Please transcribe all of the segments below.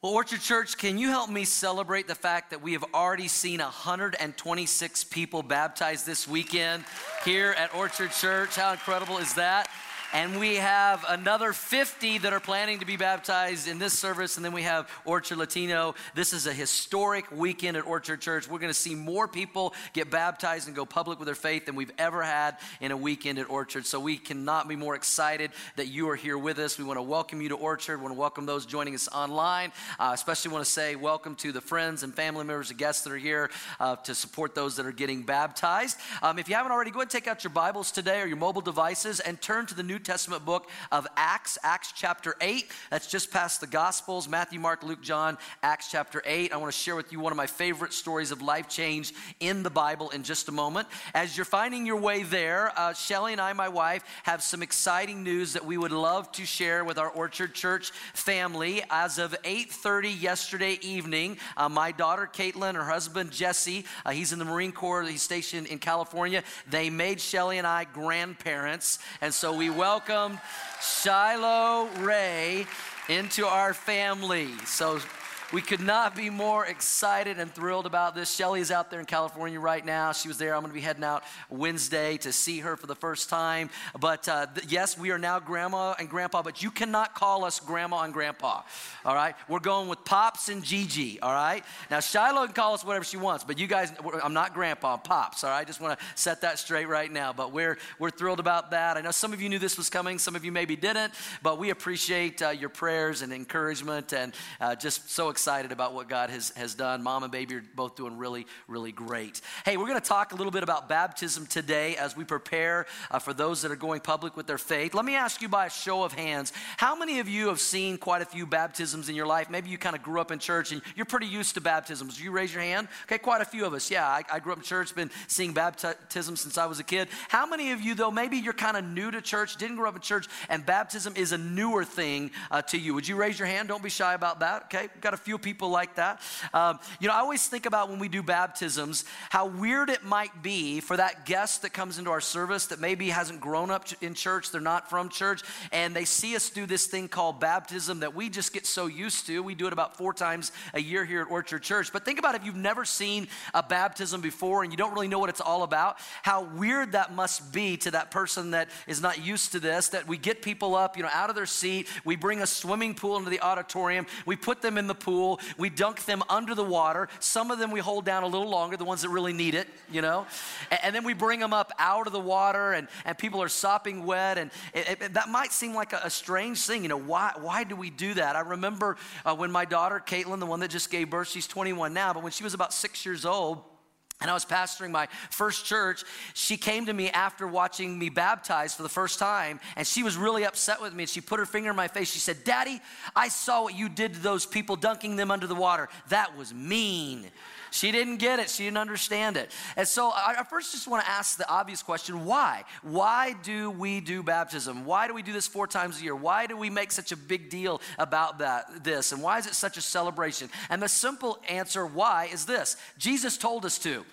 Well, Orchard Church, can you help me celebrate the fact that we have already seen 126 people baptized this weekend here at Orchard Church? How incredible is that? And we have another 50 that are planning to be baptized in this service. And then we have Orchard Latino. This is a historic weekend at Orchard Church. We're going to see more people get baptized and go public with their faith than we've ever had in a weekend at Orchard. So we cannot be more excited that you are here with us. We want to welcome you to Orchard. We want to welcome those joining us online. Uh, especially want to say welcome to the friends and family members, the guests that are here uh, to support those that are getting baptized. Um, if you haven't already, go ahead and take out your Bibles today or your mobile devices and turn to the New New Testament book of Acts, Acts chapter 8. That's just past the Gospels Matthew, Mark, Luke, John, Acts chapter 8. I want to share with you one of my favorite stories of life change in the Bible in just a moment. As you're finding your way there, uh, Shelly and I, my wife, have some exciting news that we would love to share with our Orchard Church family. As of 8:30 yesterday evening, uh, my daughter Caitlin, her husband Jesse, uh, he's in the Marine Corps, he's stationed in California. They made Shelly and I grandparents, and so we welcome welcomed Shiloh Ray into our family. So we could not be more excited and thrilled about this. Shelly is out there in California right now. She was there. I'm going to be heading out Wednesday to see her for the first time. But uh, th- yes, we are now grandma and grandpa, but you cannot call us grandma and grandpa. All right? We're going with Pops and Gigi. All right? Now, Shiloh can call us whatever she wants, but you guys, I'm not grandpa, I'm Pops. All right? I just want to set that straight right now. But we're, we're thrilled about that. I know some of you knew this was coming, some of you maybe didn't, but we appreciate uh, your prayers and encouragement and uh, just so excited excited about what God has, has done. Mom and baby are both doing really, really great. Hey, we're going to talk a little bit about baptism today as we prepare uh, for those that are going public with their faith. Let me ask you by a show of hands how many of you have seen quite a few baptisms in your life? Maybe you kind of grew up in church and you're pretty used to baptisms. You raise your hand? Okay, quite a few of us. Yeah, I, I grew up in church, been seeing baptism since I was a kid. How many of you, though, maybe you're kind of new to church, didn't grow up in church, and baptism is a newer thing uh, to you? Would you raise your hand? Don't be shy about that. Okay, got a few people like that. Um, you know, I always think about when we do baptisms, how weird it might be for that guest that comes into our service that maybe hasn't grown up in church, they're not from church, and they see us do this thing called baptism that we just get so used to. We do it about four times a year here at Orchard Church. But think about if you've never seen a baptism before and you don't really know what it's all about, how weird that must be to that person that is not used to this, that we get people up, you know, out of their seat, we bring a swimming pool into the auditorium, we put them in the pool, we dunk them under the water. Some of them we hold down a little longer, the ones that really need it, you know. And, and then we bring them up out of the water, and, and people are sopping wet. And it, it, that might seem like a, a, strange thing, you know. Why, why do we do that? I remember uh, when my daughter, Caitlin, the one that just gave birth, she's 21 now, but when she was about six years old, and I was pastoring my first church. She came to me after watching me baptized for the first time, and she was really upset with me. And she put her finger in my face. She said, Daddy, I saw what you did to those people, dunking them under the water. That was mean. She didn't get it, she didn't understand it. And so I first just want to ask the obvious question why? Why do we do baptism? Why do we do this four times a year? Why do we make such a big deal about that, this? And why is it such a celebration? And the simple answer why is this Jesus told us to.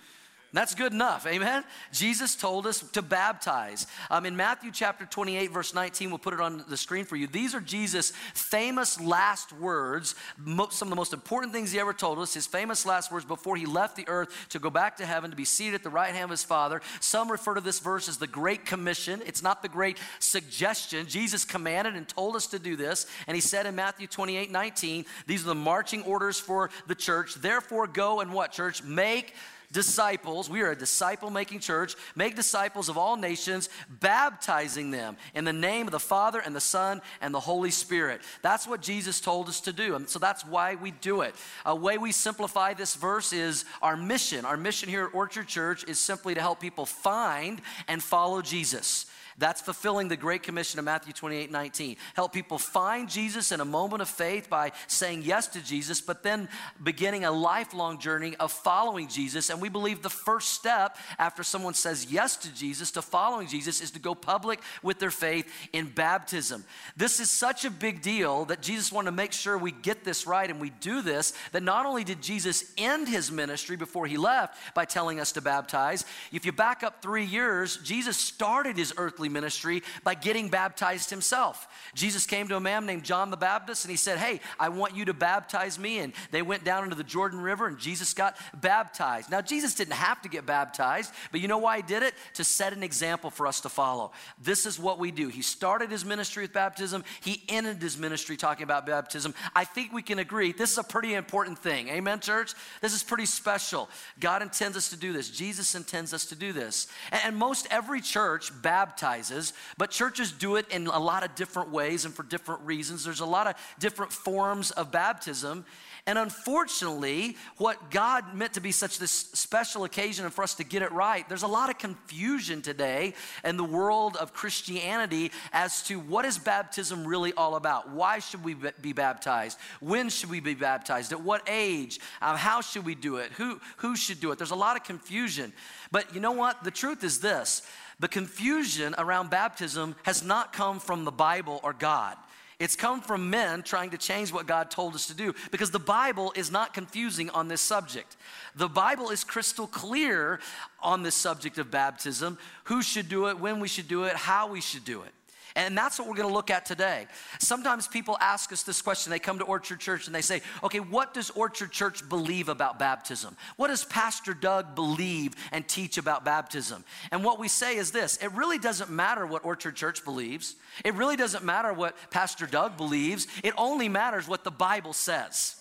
That's good enough, amen? Jesus told us to baptize. Um, in Matthew chapter 28, verse 19, we'll put it on the screen for you. These are Jesus' famous last words, some of the most important things he ever told us, his famous last words before he left the earth to go back to heaven to be seated at the right hand of his Father. Some refer to this verse as the Great Commission. It's not the Great Suggestion. Jesus commanded and told us to do this. And he said in Matthew 28, 19, these are the marching orders for the church. Therefore, go and what, church? Make disciples. We are a disciple making church. Make disciples of all nations, baptizing them in the name of the Father and the Son and the Holy Spirit. That's what Jesus told us to do. And so that's why we do it. A way we simplify this verse is our mission. Our mission here at Orchard Church is simply to help people find and follow Jesus. That's fulfilling the Great Commission of Matthew 28 19. Help people find Jesus in a moment of faith by saying yes to Jesus, but then beginning a lifelong journey of following Jesus. And we believe the first step after someone says yes to Jesus, to following Jesus, is to go public with their faith in baptism. This is such a big deal that Jesus wanted to make sure we get this right and we do this. That not only did Jesus end his ministry before he left by telling us to baptize, if you back up three years, Jesus started his earthly earthly ministry by getting baptized himself. Jesus came to a man named John the Baptist and he said, Hey, I want you to baptize me. And they went down into the Jordan River and Jesus got baptized. Now, Jesus didn't have to get baptized, but you know why he did it? To set an example for us to follow. This is what we do. He started his ministry with baptism, he ended his ministry talking about baptism. I think we can agree this is a pretty important thing. Amen, church? This is pretty special. God intends us to do this, Jesus intends us to do this. And most every church baptizes, but churches do it in a lot of different ways and for different reasons. There's a lot of different forms of baptism. And unfortunately, what God meant to be such this special occasion and for us to get it right, there's a lot of confusion today in the world of Christianity as to what is baptism really all about? Why should we be baptized? When should we be baptized? At what age? Um, how should we do it? Who, who should do it? There's a lot of confusion. But you know what? The truth is this the confusion around baptism has not come from the Bible or God. It's come from men trying to change what God told us to do because the Bible is not confusing on this subject. The Bible is crystal clear on the subject of baptism who should do it, when we should do it, how we should do it. And that's what we're going to look at today. Sometimes people ask us this question. They come to Orchard Church and they say, okay, what does Orchard Church believe about baptism? What does Pastor Doug believe and teach about baptism? And what we say is this it really doesn't matter what Orchard Church believes, it really doesn't matter what Pastor Doug believes, it only matters what the Bible says.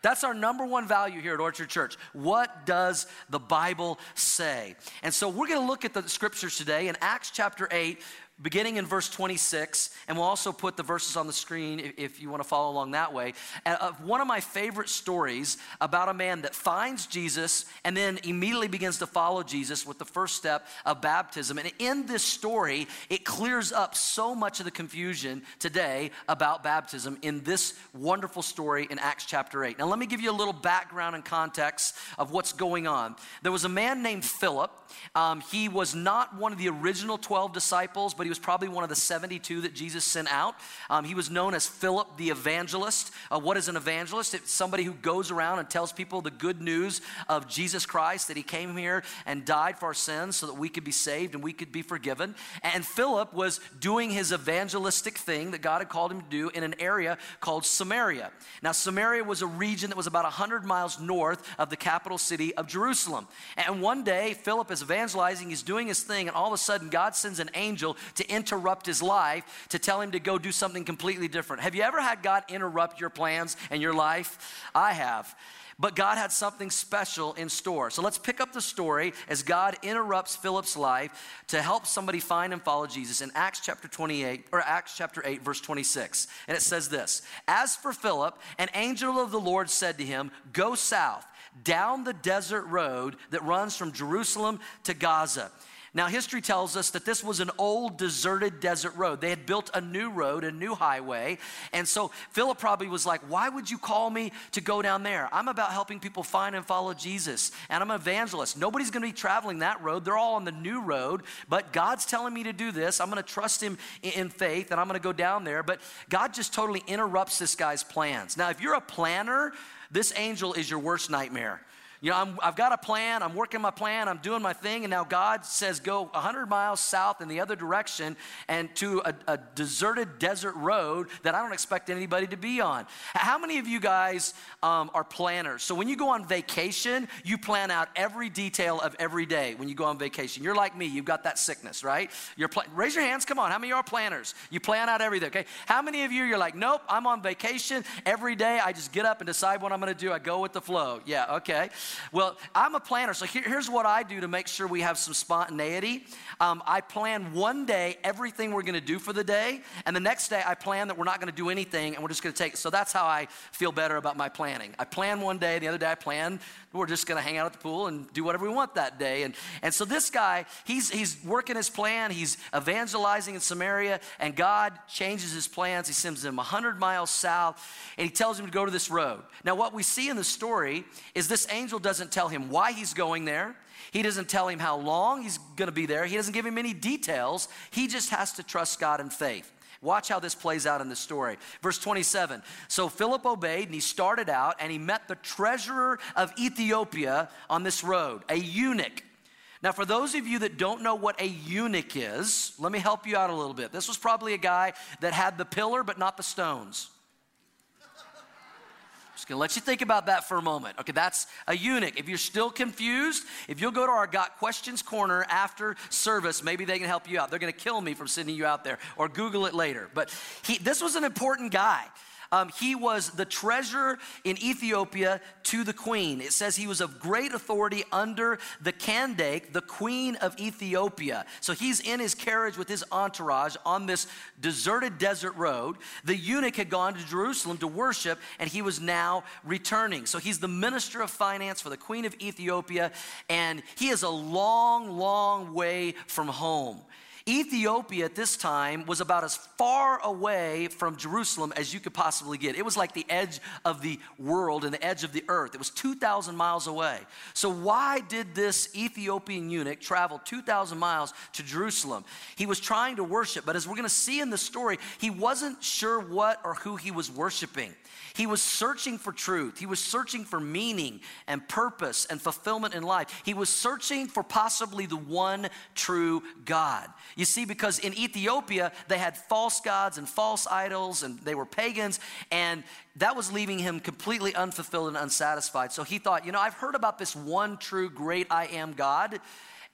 That's our number one value here at Orchard Church. What does the Bible say? And so we're going to look at the scriptures today in Acts chapter 8, beginning in verse 26, and we'll also put the verses on the screen if you want to follow along that way. Uh, one of my favorite stories about a man that finds Jesus and then immediately begins to follow Jesus with the first step of baptism. And in this story, it clears up so much of the confusion today about baptism in this wonderful story in Acts chapter 8. Now, let me give you a little background and context of what's going on. There was a man named Philip. Um, he was not one of the original 12 disciples, but he was probably one of the 72 that Jesus sent out. Um, he was known as Philip the evangelist. Uh, what is an evangelist? It's somebody who goes around and tells people the good news of Jesus Christ, that he came here and died for our sins so that we could be saved and we could be forgiven. And Philip was doing his evangelistic thing that God had called him to do in an area called Samaria. Now, Samaria was a region that was about 100 miles north of the capital city of Jerusalem. And one day, Philip is evangelizing, he's doing his thing, and all of a sudden, God sends an angel to interrupt his life, to tell him to go do something completely different. Have you ever had God interrupt your plans and your life? I have. But God had something special in store. So let's pick up the story as God interrupts Philip's life to help somebody find and follow Jesus in Acts chapter 28 or Acts chapter 8 verse 26. And it says this, "As for Philip, an angel of the Lord said to him, "Go south down the desert road that runs from Jerusalem to Gaza." Now, history tells us that this was an old deserted desert road. They had built a new road, a new highway. And so Philip probably was like, Why would you call me to go down there? I'm about helping people find and follow Jesus, and I'm an evangelist. Nobody's going to be traveling that road. They're all on the new road, but God's telling me to do this. I'm going to trust Him in faith, and I'm going to go down there. But God just totally interrupts this guy's plans. Now, if you're a planner, this angel is your worst nightmare. You know, i have got a plan, I'm working my plan, I'm doing my thing, and now God says go 100 miles south in the other direction and to a, a deserted desert road that I don't expect anybody to be on. How many of you guys um, are planners? So when you go on vacation, you plan out every detail of every day when you go on vacation. You're like me, you've got that sickness, right? You're pl- raise your hands, come on. How many are planners? You plan out everything, okay? How many of you you're like, nope, I'm on vacation every day. I just get up and decide what I'm going to do. I go with the flow. Yeah, okay. Well, I'm a planner, so here, here's what I do to make sure we have some spontaneity. Um, I plan one day everything we're going to do for the day, and the next day I plan that we're not going to do anything and we're just going to take. it. So that's how I feel better about my planning. I plan one day, the other day I plan we're just going to hang out at the pool and do whatever we want that day. And and so this guy, he's he's working his plan. He's evangelizing in Samaria, and God changes his plans. He sends him 100 miles south, and he tells him to go to this road. Now, what we see in the story is this angel doesn't tell him why he's going there. He doesn't tell him how long he's going to be there. He doesn't give him any details. He just has to trust God in faith. Watch how this plays out in the story. Verse 27. So Philip obeyed and he started out and he met the treasurer of Ethiopia on this road, a eunuch. Now, for those of you that don't know what a eunuch is, let me help you out a little bit. This was probably a guy that had the pillar but not the stones. Just gonna let you think about that for a moment. Okay, that's a eunuch. If you're still confused, if you'll go to our Got Questions corner after service, maybe they can help you out. They're gonna kill me from sending you out there, or Google it later. But he, this was an important guy. Um, he was the treasurer in Ethiopia to the queen. It says he was of great authority under the Candake, the queen of Ethiopia. So he's in his carriage with his entourage on this deserted desert road. The eunuch had gone to Jerusalem to worship, and he was now returning. So he's the minister of finance for the queen of Ethiopia, and he is a long, long way from home. Ethiopia at this time was about as far away from Jerusalem as you could possibly get. It was like the edge of the world and the edge of the earth. It was 2,000 miles away. So, why did this Ethiopian eunuch travel 2,000 miles to Jerusalem? He was trying to worship, but as we're going to see in the story, he wasn't sure what or who he was worshiping. He was searching for truth. He was searching for meaning and purpose and fulfillment in life. He was searching for possibly the one true God. You see, because in Ethiopia, they had false gods and false idols, and they were pagans, and that was leaving him completely unfulfilled and unsatisfied. So he thought, you know, I've heard about this one true great I am God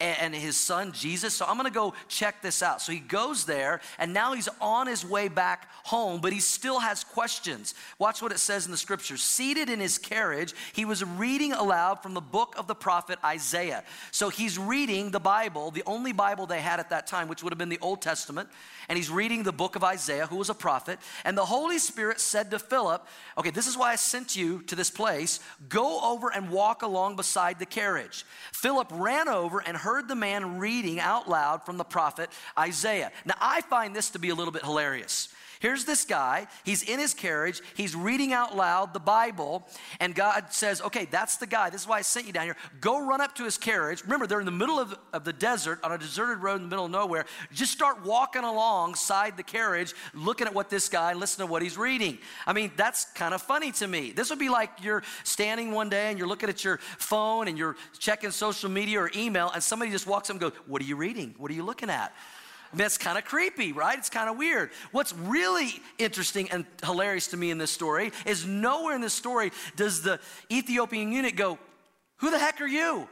and his son Jesus. So I'm gonna go check this out. So he goes there, and now he's on his way back home, but he still has questions. Watch what it says in the scriptures. Seated in his carriage, he was reading aloud from the book of the prophet Isaiah. So he's reading the Bible, the only Bible they had at that time, which would have been the Old Testament and he's reading the book of Isaiah, who was a prophet. And the Holy Spirit said to Philip, Okay, this is why I sent you to this place. Go over and walk along beside the carriage. Philip ran over and heard the man reading out loud from the prophet Isaiah. Now, I find this to be a little bit hilarious. Here's this guy, he's in his carriage, he's reading out loud the Bible, and God says, Okay, that's the guy. This is why I sent you down here. Go run up to his carriage. Remember, they're in the middle of, of the desert on a deserted road in the middle of nowhere. Just start walking alongside the carriage, looking at what this guy, listen to what he's reading. I mean, that's kind of funny to me. This would be like you're standing one day and you're looking at your phone and you're checking social media or email, and somebody just walks up and goes, What are you reading? What are you looking at? That's kind of creepy, right? It's kind of weird. What's really interesting and hilarious to me in this story is nowhere in this story does the Ethiopian eunuch go, Who the heck are you?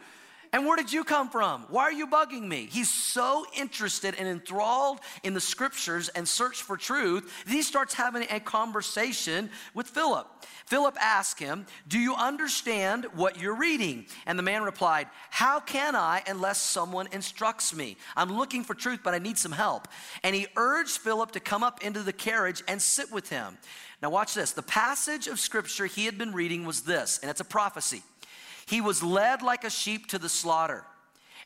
And where did you come from? Why are you bugging me? He's so interested and enthralled in the scriptures and search for truth that he starts having a conversation with Philip. Philip asked him, Do you understand what you're reading? And the man replied, How can I unless someone instructs me? I'm looking for truth, but I need some help. And he urged Philip to come up into the carriage and sit with him. Now, watch this. The passage of scripture he had been reading was this, and it's a prophecy. He was led like a sheep to the slaughter.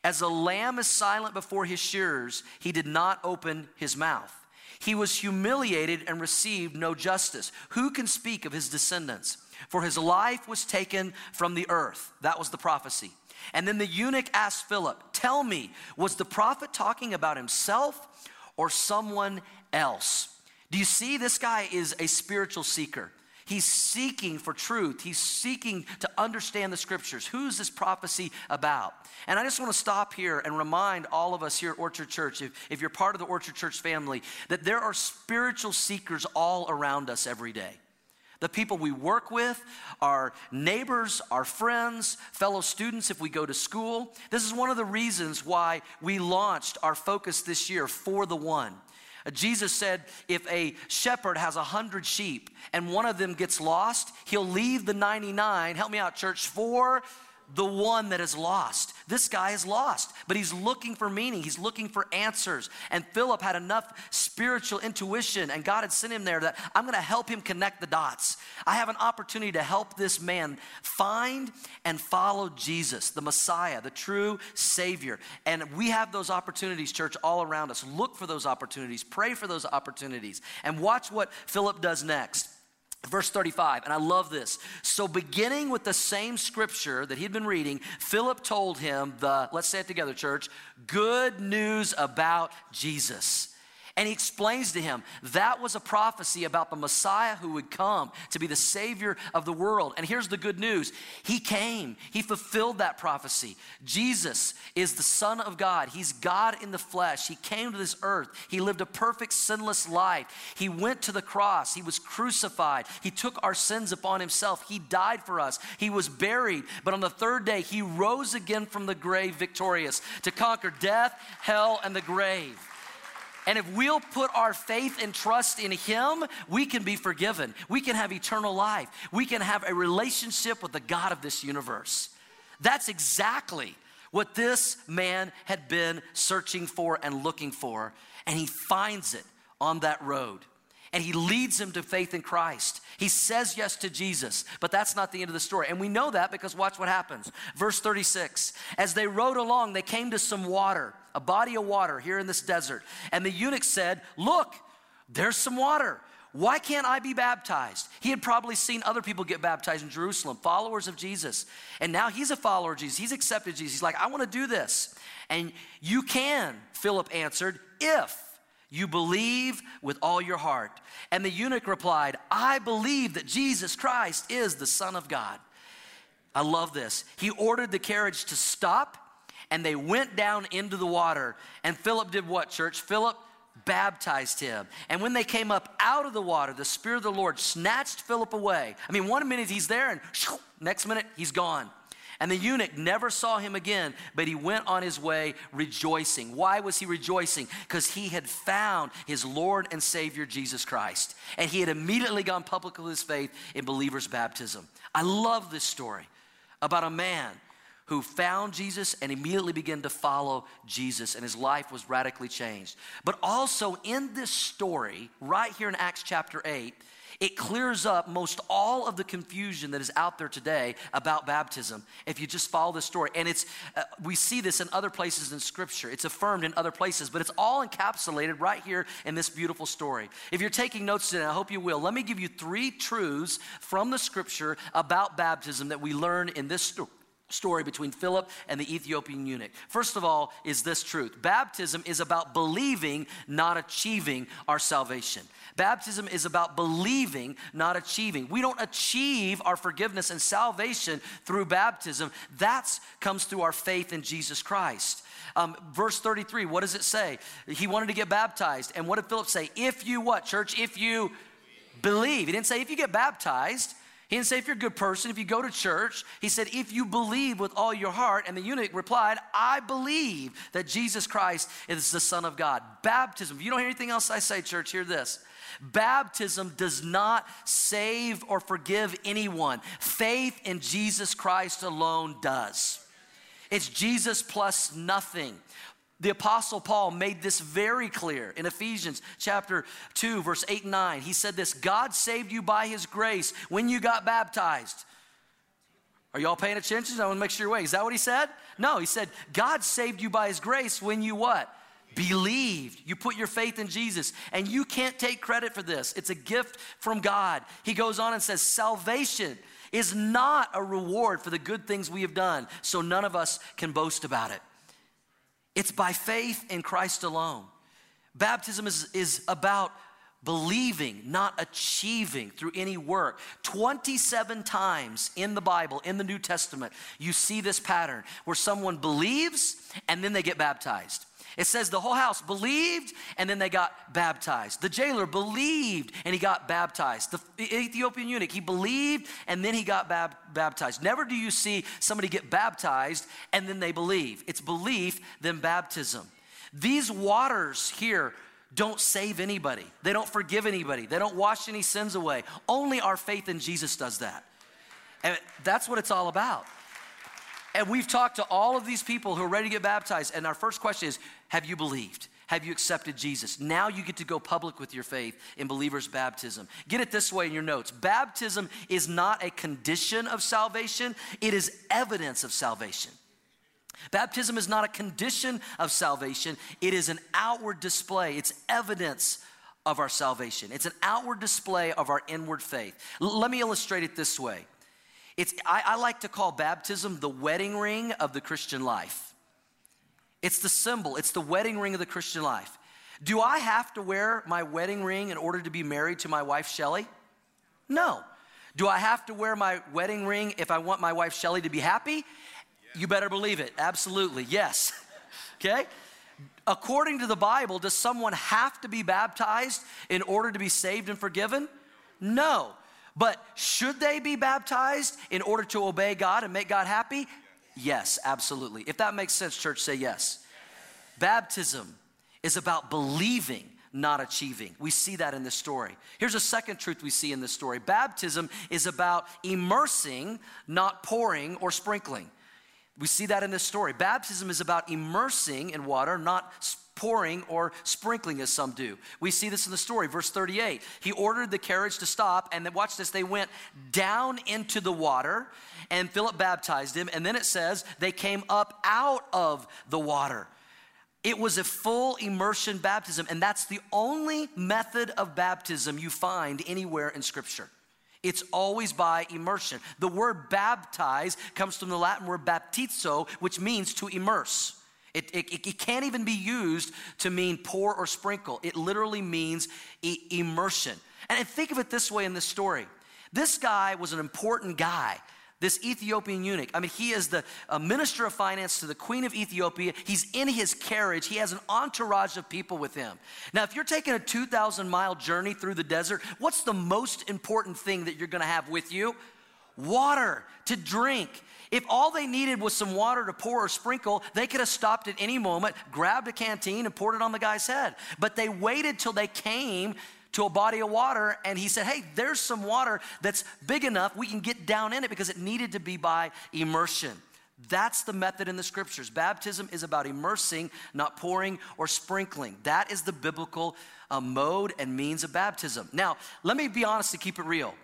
As a lamb is silent before his shearers, he did not open his mouth. He was humiliated and received no justice. Who can speak of his descendants? For his life was taken from the earth. That was the prophecy. And then the eunuch asked Philip, Tell me, was the prophet talking about himself or someone else? Do you see this guy is a spiritual seeker? He's seeking for truth. He's seeking to understand the scriptures. Who's this prophecy about? And I just want to stop here and remind all of us here at Orchard Church, if, if you're part of the Orchard Church family, that there are spiritual seekers all around us every day. The people we work with, our neighbors, our friends, fellow students, if we go to school. This is one of the reasons why we launched our focus this year for the one. Jesus said if a shepherd has a hundred sheep and one of them gets lost, he'll leave the 99, help me out, church, for the one that is lost. This guy is lost, but he's looking for meaning. He's looking for answers. And Philip had enough spiritual intuition, and God had sent him there that I'm going to help him connect the dots. I have an opportunity to help this man find and follow Jesus, the Messiah, the true Savior. And we have those opportunities, church, all around us. Look for those opportunities, pray for those opportunities, and watch what Philip does next. Verse 35, and I love this. So, beginning with the same scripture that he'd been reading, Philip told him the, let's say it together, church, good news about Jesus. And he explains to him that was a prophecy about the Messiah who would come to be the Savior of the world. And here's the good news He came, He fulfilled that prophecy. Jesus is the Son of God, He's God in the flesh. He came to this earth, He lived a perfect, sinless life. He went to the cross, He was crucified, He took our sins upon Himself, He died for us, He was buried. But on the third day, He rose again from the grave victorious to conquer death, hell, and the grave. And if we'll put our faith and trust in Him, we can be forgiven. We can have eternal life. We can have a relationship with the God of this universe. That's exactly what this man had been searching for and looking for. And he finds it on that road. And he leads him to faith in Christ. He says yes to Jesus, but that's not the end of the story. And we know that because watch what happens. Verse 36 As they rode along, they came to some water a body of water here in this desert. And the eunuch said, Look, there's some water. Why can't I be baptized? He had probably seen other people get baptized in Jerusalem, followers of Jesus. And now he's a follower of Jesus. He's accepted Jesus. He's like, I want to do this. And you can, Philip answered, if you believe with all your heart. And the eunuch replied, I believe that Jesus Christ is the Son of God. I love this. He ordered the carriage to stop and they went down into the water. And Philip did what, church? Philip baptized him. And when they came up out of the water, the Spirit of the Lord snatched Philip away. I mean, one minute he's there, and shoo, next minute he's gone. And the eunuch never saw him again, but he went on his way rejoicing. Why was he rejoicing? Because he had found his Lord and Savior Jesus Christ. And he had immediately gone public with his faith in believer's baptism. I love this story about a man who found Jesus and immediately began to follow Jesus, and his life was radically changed. But also in this story, right here in Acts chapter 8, it clears up most all of the confusion that is out there today about baptism if you just follow this story. And it's uh, we see this in other places in scripture. It's affirmed in other places but it's all encapsulated right here in this beautiful story. If you're taking notes today i hope you will let me give you three truths from the scripture about baptism that we learn in this story story between Philip and the Ethiopian eunuch. First of all, is this truth baptism is about believing, not achieving our salvation. Baptism is about believing, not achieving. We don't achieve our forgiveness and salvation through baptism. That comes through our faith in Jesus Christ. Um, verse 33, what does it say? He wanted to get baptized. And what did Philip say? If you what, church? If you believe. He didn't say if you get baptized. He didn't say if you're a good person, if you go to church. He said if you believe with all your heart. And the eunuch replied, I believe that Jesus Christ is the Son of God. Baptism. If you don't hear anything else I say, church, hear this. Baptism does not save or forgive anyone. Faith in Jesus Christ alone does. It's Jesus plus nothing. The apostle Paul made this very clear in Ephesians chapter 2 verse 8 and 9. He said this, God saved you by his grace when you got baptized. Are y'all paying attention? I want to make sure you're awake. Is that what he said? No, he said, God saved you by his grace when you what? Believed. You put your faith in Jesus. And you can't take credit for this. It's a gift from God. He goes on and says, salvation is not a reward for the good things we have done, so none of us can boast about it. It's by faith in Christ alone. Baptism is, is about believing, not achieving through any work. 27 times in the Bible, in the New Testament, you see this pattern where someone believes and then they get baptized. It says the whole house believed and then they got baptized. The jailer believed and he got baptized. The Ethiopian eunuch, he believed and then he got bab- baptized. Never do you see somebody get baptized and then they believe. It's belief, then baptism. These waters here don't save anybody, they don't forgive anybody, they don't wash any sins away. Only our faith in Jesus does that. And that's what it's all about. And we've talked to all of these people who are ready to get baptized. And our first question is Have you believed? Have you accepted Jesus? Now you get to go public with your faith in believer's baptism. Get it this way in your notes baptism is not a condition of salvation, it is evidence of salvation. Baptism is not a condition of salvation, it is an outward display, it's evidence of our salvation. It's an outward display of our inward faith. L- let me illustrate it this way it's, I, I like to call baptism the wedding ring of the Christian life. It's the symbol, it's the wedding ring of the Christian life. Do I have to wear my wedding ring in order to be married to my wife, Shelly? No. Do I have to wear my wedding ring if I want my wife, Shelly, to be happy? You better believe it. Absolutely. Yes. okay? According to the Bible, does someone have to be baptized in order to be saved and forgiven? No. But should they be baptized in order to obey God and make God happy? Yes, absolutely. If that makes sense, church, say yes. Baptism is about believing, not achieving. We see that in this story. Here's a second truth we see in this story baptism is about immersing, not pouring or sprinkling. We see that in this story. Baptism is about immersing in water, not pouring or sprinkling as some do. We see this in the story, verse 38. He ordered the carriage to stop, and then watch this, they went down into the water, and Philip baptized him. And then it says they came up out of the water. It was a full immersion baptism, and that's the only method of baptism you find anywhere in Scripture. It's always by immersion. The word baptize comes from the Latin word baptizo, which means to immerse. It, it, it, can't even be used to mean pour or sprinkle. It literally means e- immersion. And think of it this way in this story this guy was an important guy. This Ethiopian eunuch, I mean, he is the uh, minister of finance to the queen of Ethiopia. He's in his carriage. He has an entourage of people with him. Now, if you're taking a 2,000 mile journey through the desert, what's the most important thing that you're gonna have with you? Water to drink. If all they needed was some water to pour or sprinkle, they could have stopped at any moment, grabbed a canteen, and poured it on the guy's head. But they waited till they came to a body of water and he said, Hey, there's some water that's big enough we can get down in it because it needed to be by immersion. That's the method in the scriptures. Baptism is about immersing, not pouring or sprinkling. That is the biblical uh, mode and means of baptism. Now, let me be honest to keep it real.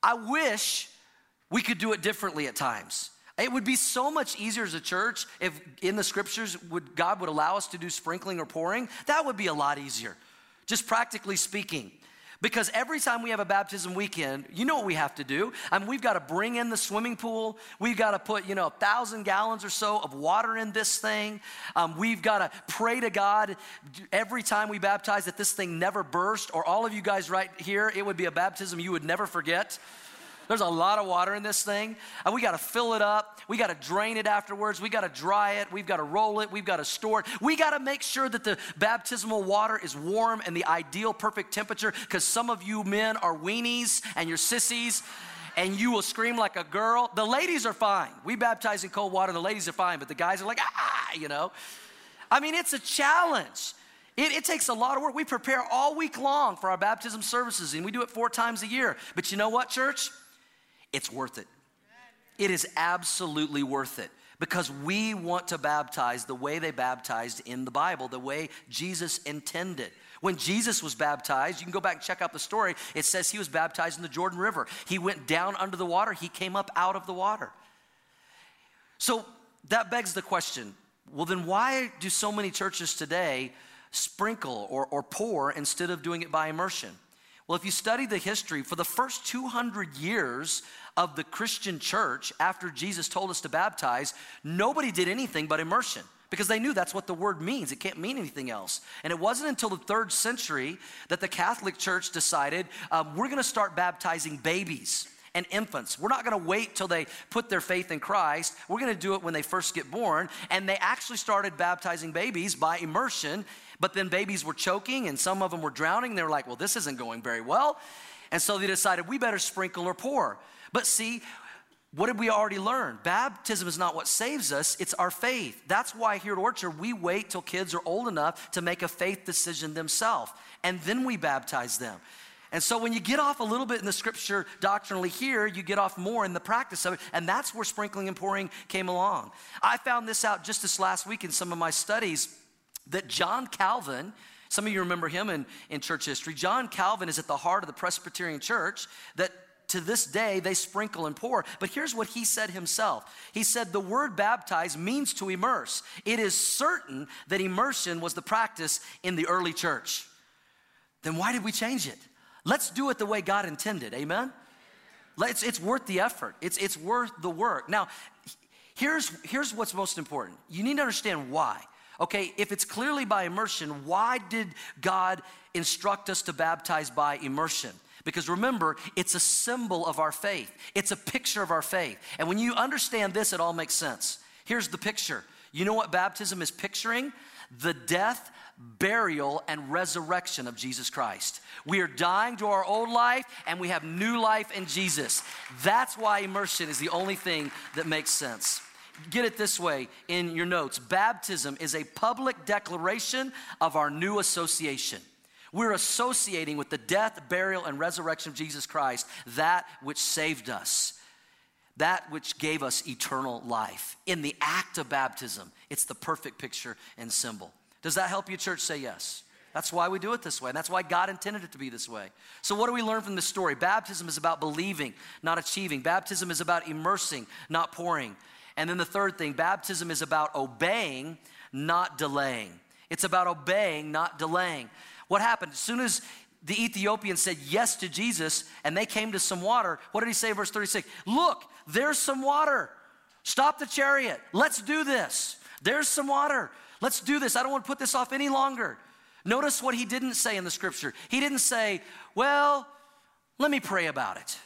I wish we could do it differently at times. It would be so much easier as a church if in the scriptures would God would allow us to do sprinkling or pouring. That would be a lot easier just practically speaking. Because every time we have a baptism weekend, you know what we have to do. I mean, we've got to bring in the swimming pool. We've got to put, you know, a thousand gallons or so of water in this thing. Um, we've got to pray to God every time we baptize that this thing never burst. Or all of you guys right here, it would be a baptism you would never forget. There's a lot of water in this thing. And we got to fill it up. We got to drain it afterwards. We got to dry it. We've got to roll it. We've got to store it. We got to make sure that the baptismal water is warm and the ideal perfect temperature because some of you men are weenies and you're sissies and you will scream like a girl. The ladies are fine. We baptize in cold water, the ladies are fine, but the guys are like, ah, you know. I mean, it's a challenge. It, it, takes a lot of work. We prepare all week long for our baptism services, and we do it four times a year. But you know what, church? It's worth it. It is absolutely worth it because we want to baptize the way they baptized in the Bible, the way Jesus intended. When Jesus was baptized, you can go back and check out the story. It says he was baptized in the Jordan River. He went down under the water, he came up out of the water. So that begs the question well, then why do so many churches today sprinkle or, or pour instead of doing it by immersion? Well, if you study the history, for the first 200 years of the Christian church, after Jesus told us to baptize, nobody did anything but immersion because they knew that's what the word means. It can't mean anything else. And it wasn't until the third century that the Catholic Church decided um, we're going to start baptizing babies and infants. We're not going to wait till they put their faith in Christ. We're going to do it when they first get born. And they actually started baptizing babies by immersion but then babies were choking and some of them were drowning. They were like, well, this isn't going very well. And so they decided we better sprinkle or pour. But see, what did we already learn? Baptism is not what saves us, it's our faith. That's why here at Orchard, we wait till kids are old enough to make a faith decision themselves, and then we baptize them. And so when you get off a little bit in the scripture doctrinally here, you get off more in the practice of it. And that's where sprinkling and pouring came along. I found this out just this last week in some of my studies that John Calvin, some of you remember him in, in church history, John Calvin is at the heart of the Presbyterian church that to this day they sprinkle and pour. But here's what he said himself He said, The word baptize means to immerse. It is certain that immersion was the practice in the early church. Then why did we change it? Let's do it the way God intended. Amen? It's, it's worth the effort, it's, it's worth the work. Now, here's, here's what's most important you need to understand why. Okay, if it's clearly by immersion, why did God instruct us to baptize by immersion? Because remember, it's a symbol of our faith, it's a picture of our faith. And when you understand this, it all makes sense. Here's the picture. You know what baptism is picturing? The death, burial, and resurrection of Jesus Christ. We are dying to our old life and we have new life in Jesus. That's why immersion is the only thing that makes sense. Get it this way in your notes baptism is a public declaration of our new association. We're associating with the death, burial, and resurrection of Jesus Christ, that which saved us, that which gave us eternal life. In the act of baptism, it's the perfect picture and symbol. Does that help you, church? Say yes. That's why we do it this way. And that's why God intended it to be this way. So, what do we learn from this story? Baptism is about believing, not achieving. Baptism is about immersing, not pouring. And then the third thing baptism is about obeying, not delaying. It's about obeying, not delaying. What happened? As soon as the Ethiopian said yes to Jesus and they came to some water, what did he say, verse 36? Look, there's some water. Stop the chariot. Let's do this. There's some water. Let's do this. I don't want to put this off any longer. Notice what he didn't say in the scripture. He didn't say, Well, let me pray about it.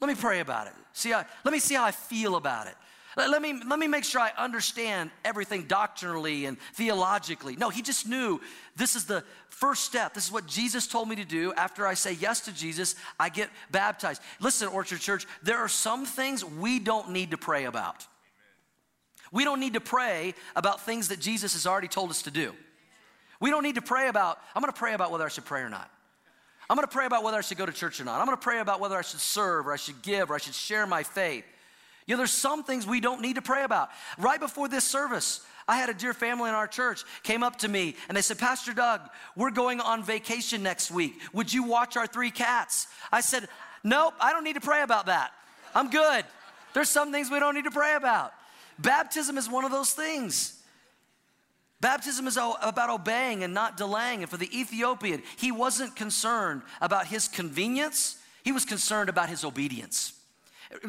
Let me pray about it. See, how, let me see how I feel about it. Let me, let me make sure I understand everything doctrinally and theologically. No, he just knew this is the first step. This is what Jesus told me to do. After I say yes to Jesus, I get baptized. Listen, Orchard Church, there are some things we don't need to pray about. We don't need to pray about things that Jesus has already told us to do. We don't need to pray about, I'm gonna pray about whether I should pray or not. I'm gonna pray about whether I should go to church or not. I'm gonna pray about whether I should serve or I should give or I should share my faith. You know, there's some things we don't need to pray about. Right before this service, I had a dear family in our church came up to me and they said, Pastor Doug, we're going on vacation next week. Would you watch our three cats? I said, Nope, I don't need to pray about that. I'm good. There's some things we don't need to pray about. Baptism is one of those things. Baptism is about obeying and not delaying. And for the Ethiopian, he wasn't concerned about his convenience, he was concerned about his obedience.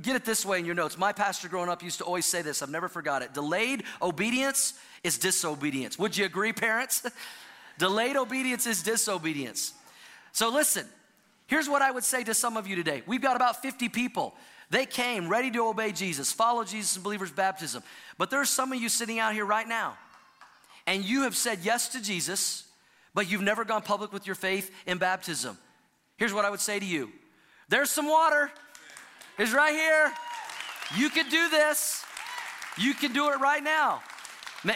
Get it this way in your notes. My pastor growing up used to always say this, I've never forgot it. Delayed obedience is disobedience. Would you agree, parents? Delayed obedience is disobedience. So listen, here's what I would say to some of you today. We've got about 50 people. They came ready to obey Jesus, follow Jesus in believers' baptism. But there's some of you sitting out here right now, and you have said yes to Jesus, but you've never gone public with your faith in baptism. Here's what I would say to you there's some water is right here. You can do this. You can do it right now.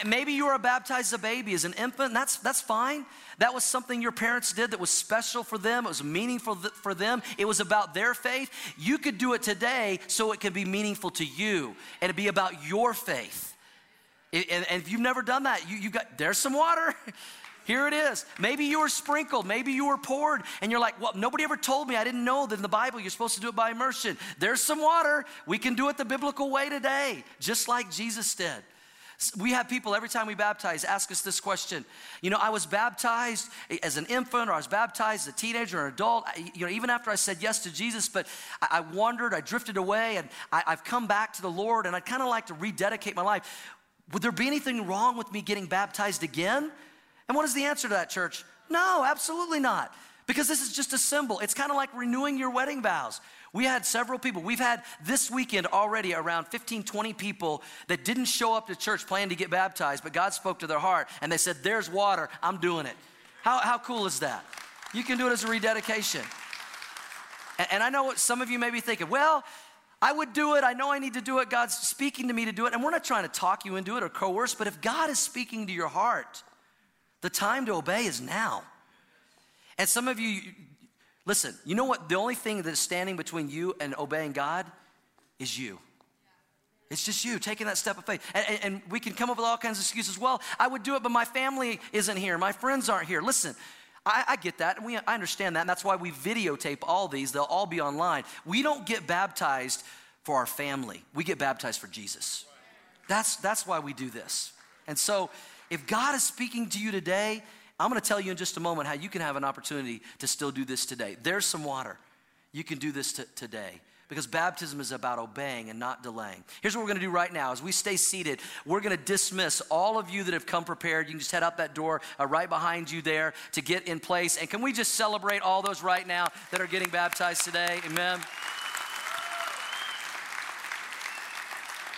Maybe you were baptized as a baby, as an infant. That's, that's fine. That was something your parents did that was special for them. It was meaningful for them. It was about their faith. You could do it today so it can be meaningful to you and it be about your faith. And, and if you've never done that, you, you got, there's some water. Here it is. Maybe you were sprinkled, maybe you were poured, and you're like, well, nobody ever told me. I didn't know that in the Bible you're supposed to do it by immersion. There's some water. We can do it the biblical way today, just like Jesus did. We have people every time we baptize ask us this question. You know, I was baptized as an infant, or I was baptized as a teenager or an adult. You know, even after I said yes to Jesus, but I wandered, I drifted away, and I, have come back to the Lord, and I'd kind of like to rededicate my life. Would there be anything wrong with me getting baptized again? And what is the answer to that, church? No, absolutely not. Because this is just a symbol. It's kind of like renewing your wedding vows. We had several people. We've had this weekend already around 15, 20 people that didn't show up to church planning to get baptized, but God spoke to their heart and they said, There's water, I'm doing it. How, how cool is that? You can do it as a rededication. And, and I know what some of you may be thinking, well, I would do it. I know I need to do it. God's speaking to me to do it. And we're not trying to talk you into it or coerce, but if God is speaking to your heart, the time to obey is now. And some of you, listen, you know what? The only thing that is standing between you and obeying God is you. It's just you taking that step of faith. And, and, and, we can come up with all kinds of excuses. Well, I would do it, but my family isn't here. My friends aren't here. Listen, I, I get that. And we, I understand that. And that's why we videotape all these. They'll all be online. We don't get baptized for our family, we get baptized for Jesus. That's, that's why we do this. And so, if God is speaking to you today, I'm going to tell you in just a moment how you can have an opportunity to still do this today. There's some water. You can do this t- today because baptism is about obeying and not delaying. Here's what we're going to do right now. As we stay seated, we're going to dismiss all of you that have come prepared. You can just head out that door uh, right behind you there to get in place. And can we just celebrate all those right now that are getting baptized today? Amen.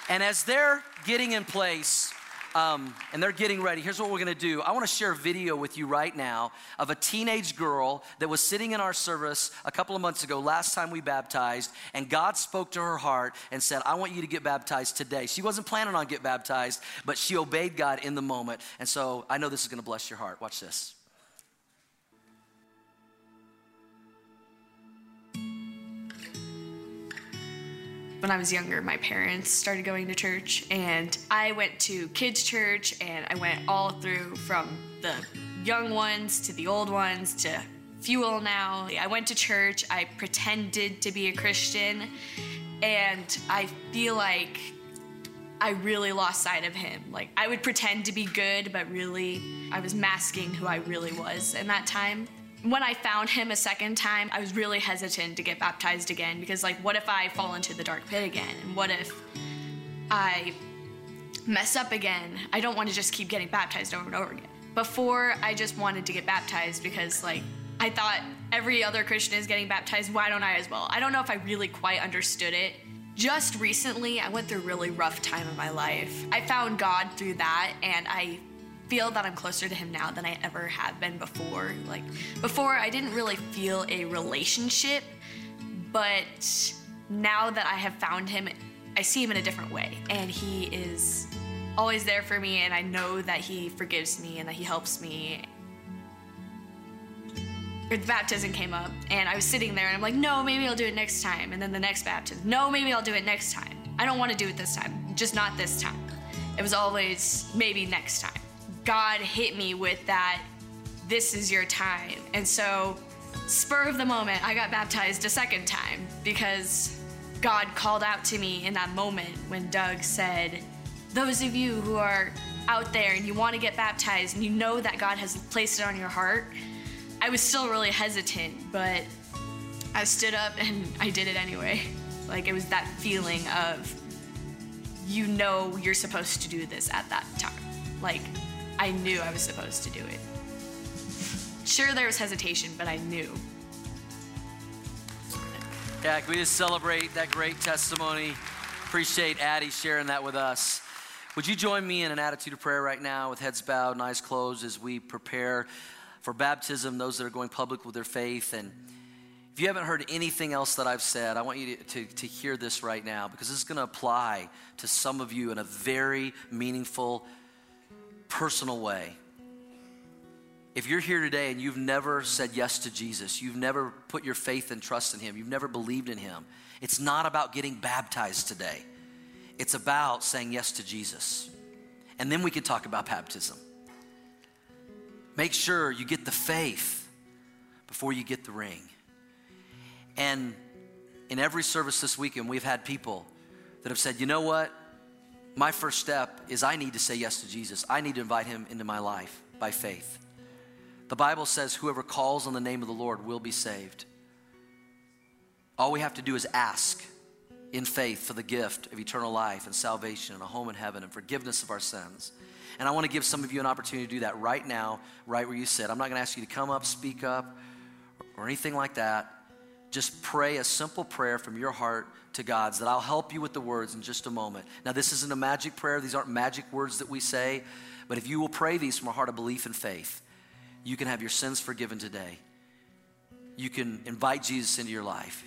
And as they're getting in place, um, and they're getting ready. Here's what we're gonna do. I wanna share a video with you right now of a teenage girl that was sitting in our service a couple of months ago, last time we baptized, and God spoke to her heart and said, I want you to get baptized today. She wasn't planning on get baptized, but she obeyed God in the moment. And so I know this is gonna bless your heart. Watch this. When I was younger, my parents started going to church, and I went to kids' church, and I went all through from the young ones to the old ones to fuel now. I went to church, I pretended to be a Christian, and I feel like I really lost sight of him. Like, I would pretend to be good, but really, I was masking who I really was in that time when I found him a second time, I was really hesitant to get baptized again because, like, what if I fall into the dark pit again? And what if I mess up again? I don't want to just keep getting baptized over and over again. Before, I just wanted to get baptized because, like, I thought every other Christian is getting baptized. Why don't I as well? I don't know if I really quite understood it. Just recently, I went through a really rough time in my life. I found God through that, and I feel that I'm closer to him now than I ever have been before. Like before I didn't really feel a relationship, but now that I have found him, I see him in a different way and he is always there for me and I know that he forgives me and that he helps me. The baptism came up and I was sitting there and I'm like, no, maybe I'll do it next time. And then the next baptism, no, maybe I'll do it next time. I don't want to do it this time, just not this time. It was always maybe next time. God hit me with that, this is your time. And so, spur of the moment, I got baptized a second time because God called out to me in that moment when Doug said, Those of you who are out there and you want to get baptized and you know that God has placed it on your heart, I was still really hesitant, but I stood up and I did it anyway. Like it was that feeling of, you know, you're supposed to do this at that time. Like, I knew I was supposed to do it. Sure, there was hesitation, but I knew. Yeah, can we just celebrate that great testimony? Appreciate Addie sharing that with us. Would you join me in an attitude of prayer right now with heads bowed and eyes closed as we prepare for baptism, those that are going public with their faith? And if you haven't heard anything else that I've said, I want you to, to, to hear this right now because this is going to apply to some of you in a very meaningful personal way. If you're here today and you've never said yes to Jesus, you've never put your faith and trust in Him, you've never believed in Him, it's not about getting baptized today. It's about saying yes to Jesus. And then we can talk about baptism. Make sure you get the faith before you get the ring. And in every service this weekend, we've had people that have said, you know what? My first step is I need to say yes to Jesus. I need to invite him into my life by faith. The Bible says, whoever calls on the name of the Lord will be saved. All we have to do is ask in faith for the gift of eternal life and salvation and a home in heaven and forgiveness of our sins. And I want to give some of you an opportunity to do that right now, right where you sit. I'm not going to ask you to come up, speak up, or anything like that. Just pray a simple prayer from your heart to God's that I'll help you with the words in just a moment. Now, this isn't a magic prayer, these aren't magic words that we say, but if you will pray these from a heart of belief and faith, you can have your sins forgiven today. You can invite Jesus into your life.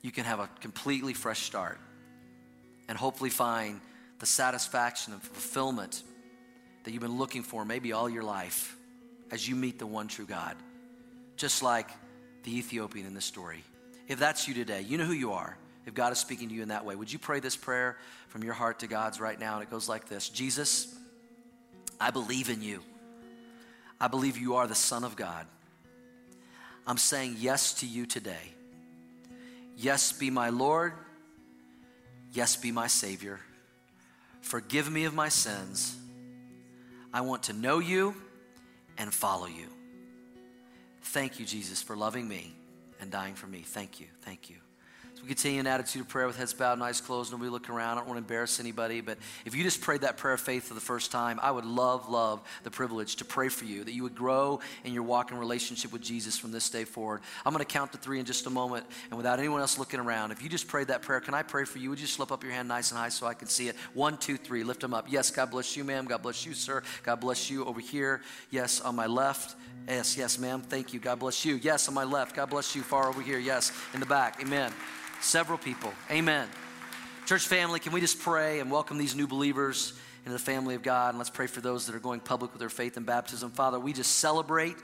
You can have a completely fresh start and hopefully find the satisfaction and fulfillment that you've been looking for maybe all your life as you meet the one true God. Just like the Ethiopian in this story. If that's you today, you know who you are if God is speaking to you in that way. Would you pray this prayer from your heart to God's right now? And it goes like this Jesus, I believe in you. I believe you are the Son of God. I'm saying yes to you today. Yes, be my Lord. Yes, be my Savior. Forgive me of my sins. I want to know you and follow you. Thank you, Jesus, for loving me and dying for me. Thank you. Thank you we continue an attitude of prayer with heads bowed and eyes closed, nobody looking around. I don't want to embarrass anybody, but if you just prayed that prayer of faith for the first time, I would love, love the privilege to pray for you, that you would grow in your walk and relationship with Jesus from this day forward. I'm going to count to three in just a moment, and without anyone else looking around, if you just prayed that prayer, can I pray for you? Would you slip up your hand nice and high so I can see it? One, two, three. Lift them up. Yes, God bless you, ma'am. God bless you, sir. God bless you over here. Yes, on my left. Yes, yes, ma'am. Thank you. God bless you. Yes, on my left. God bless you. Far over here. Yes, in the back. Amen. Several people. Amen. Church family, can we just pray and welcome these new believers into the family of God? And let's pray for those that are going public with their faith and baptism. Father, we just celebrate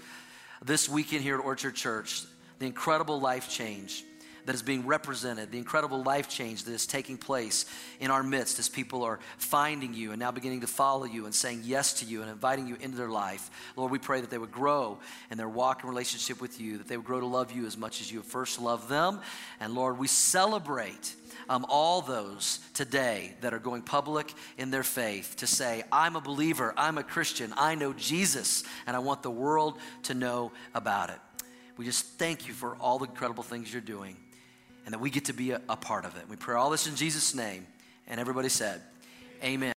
this weekend here at Orchard Church the incredible life change that is being represented, the incredible life change that is taking place in our midst as people are finding you and now beginning to follow you and saying yes to you and inviting you into their life. Lord, we pray that they would grow in their walk and relationship with you, that they would grow to love you as much as you have first loved them. And Lord, we celebrate. Um, all those today that are going public in their faith to say, I'm a believer, I'm a Christian, I know Jesus, and I want the world to know about it. We just thank you for all the incredible things you're doing and that we get to be a, a part of it. We pray all this in Jesus' name. And everybody said, Amen.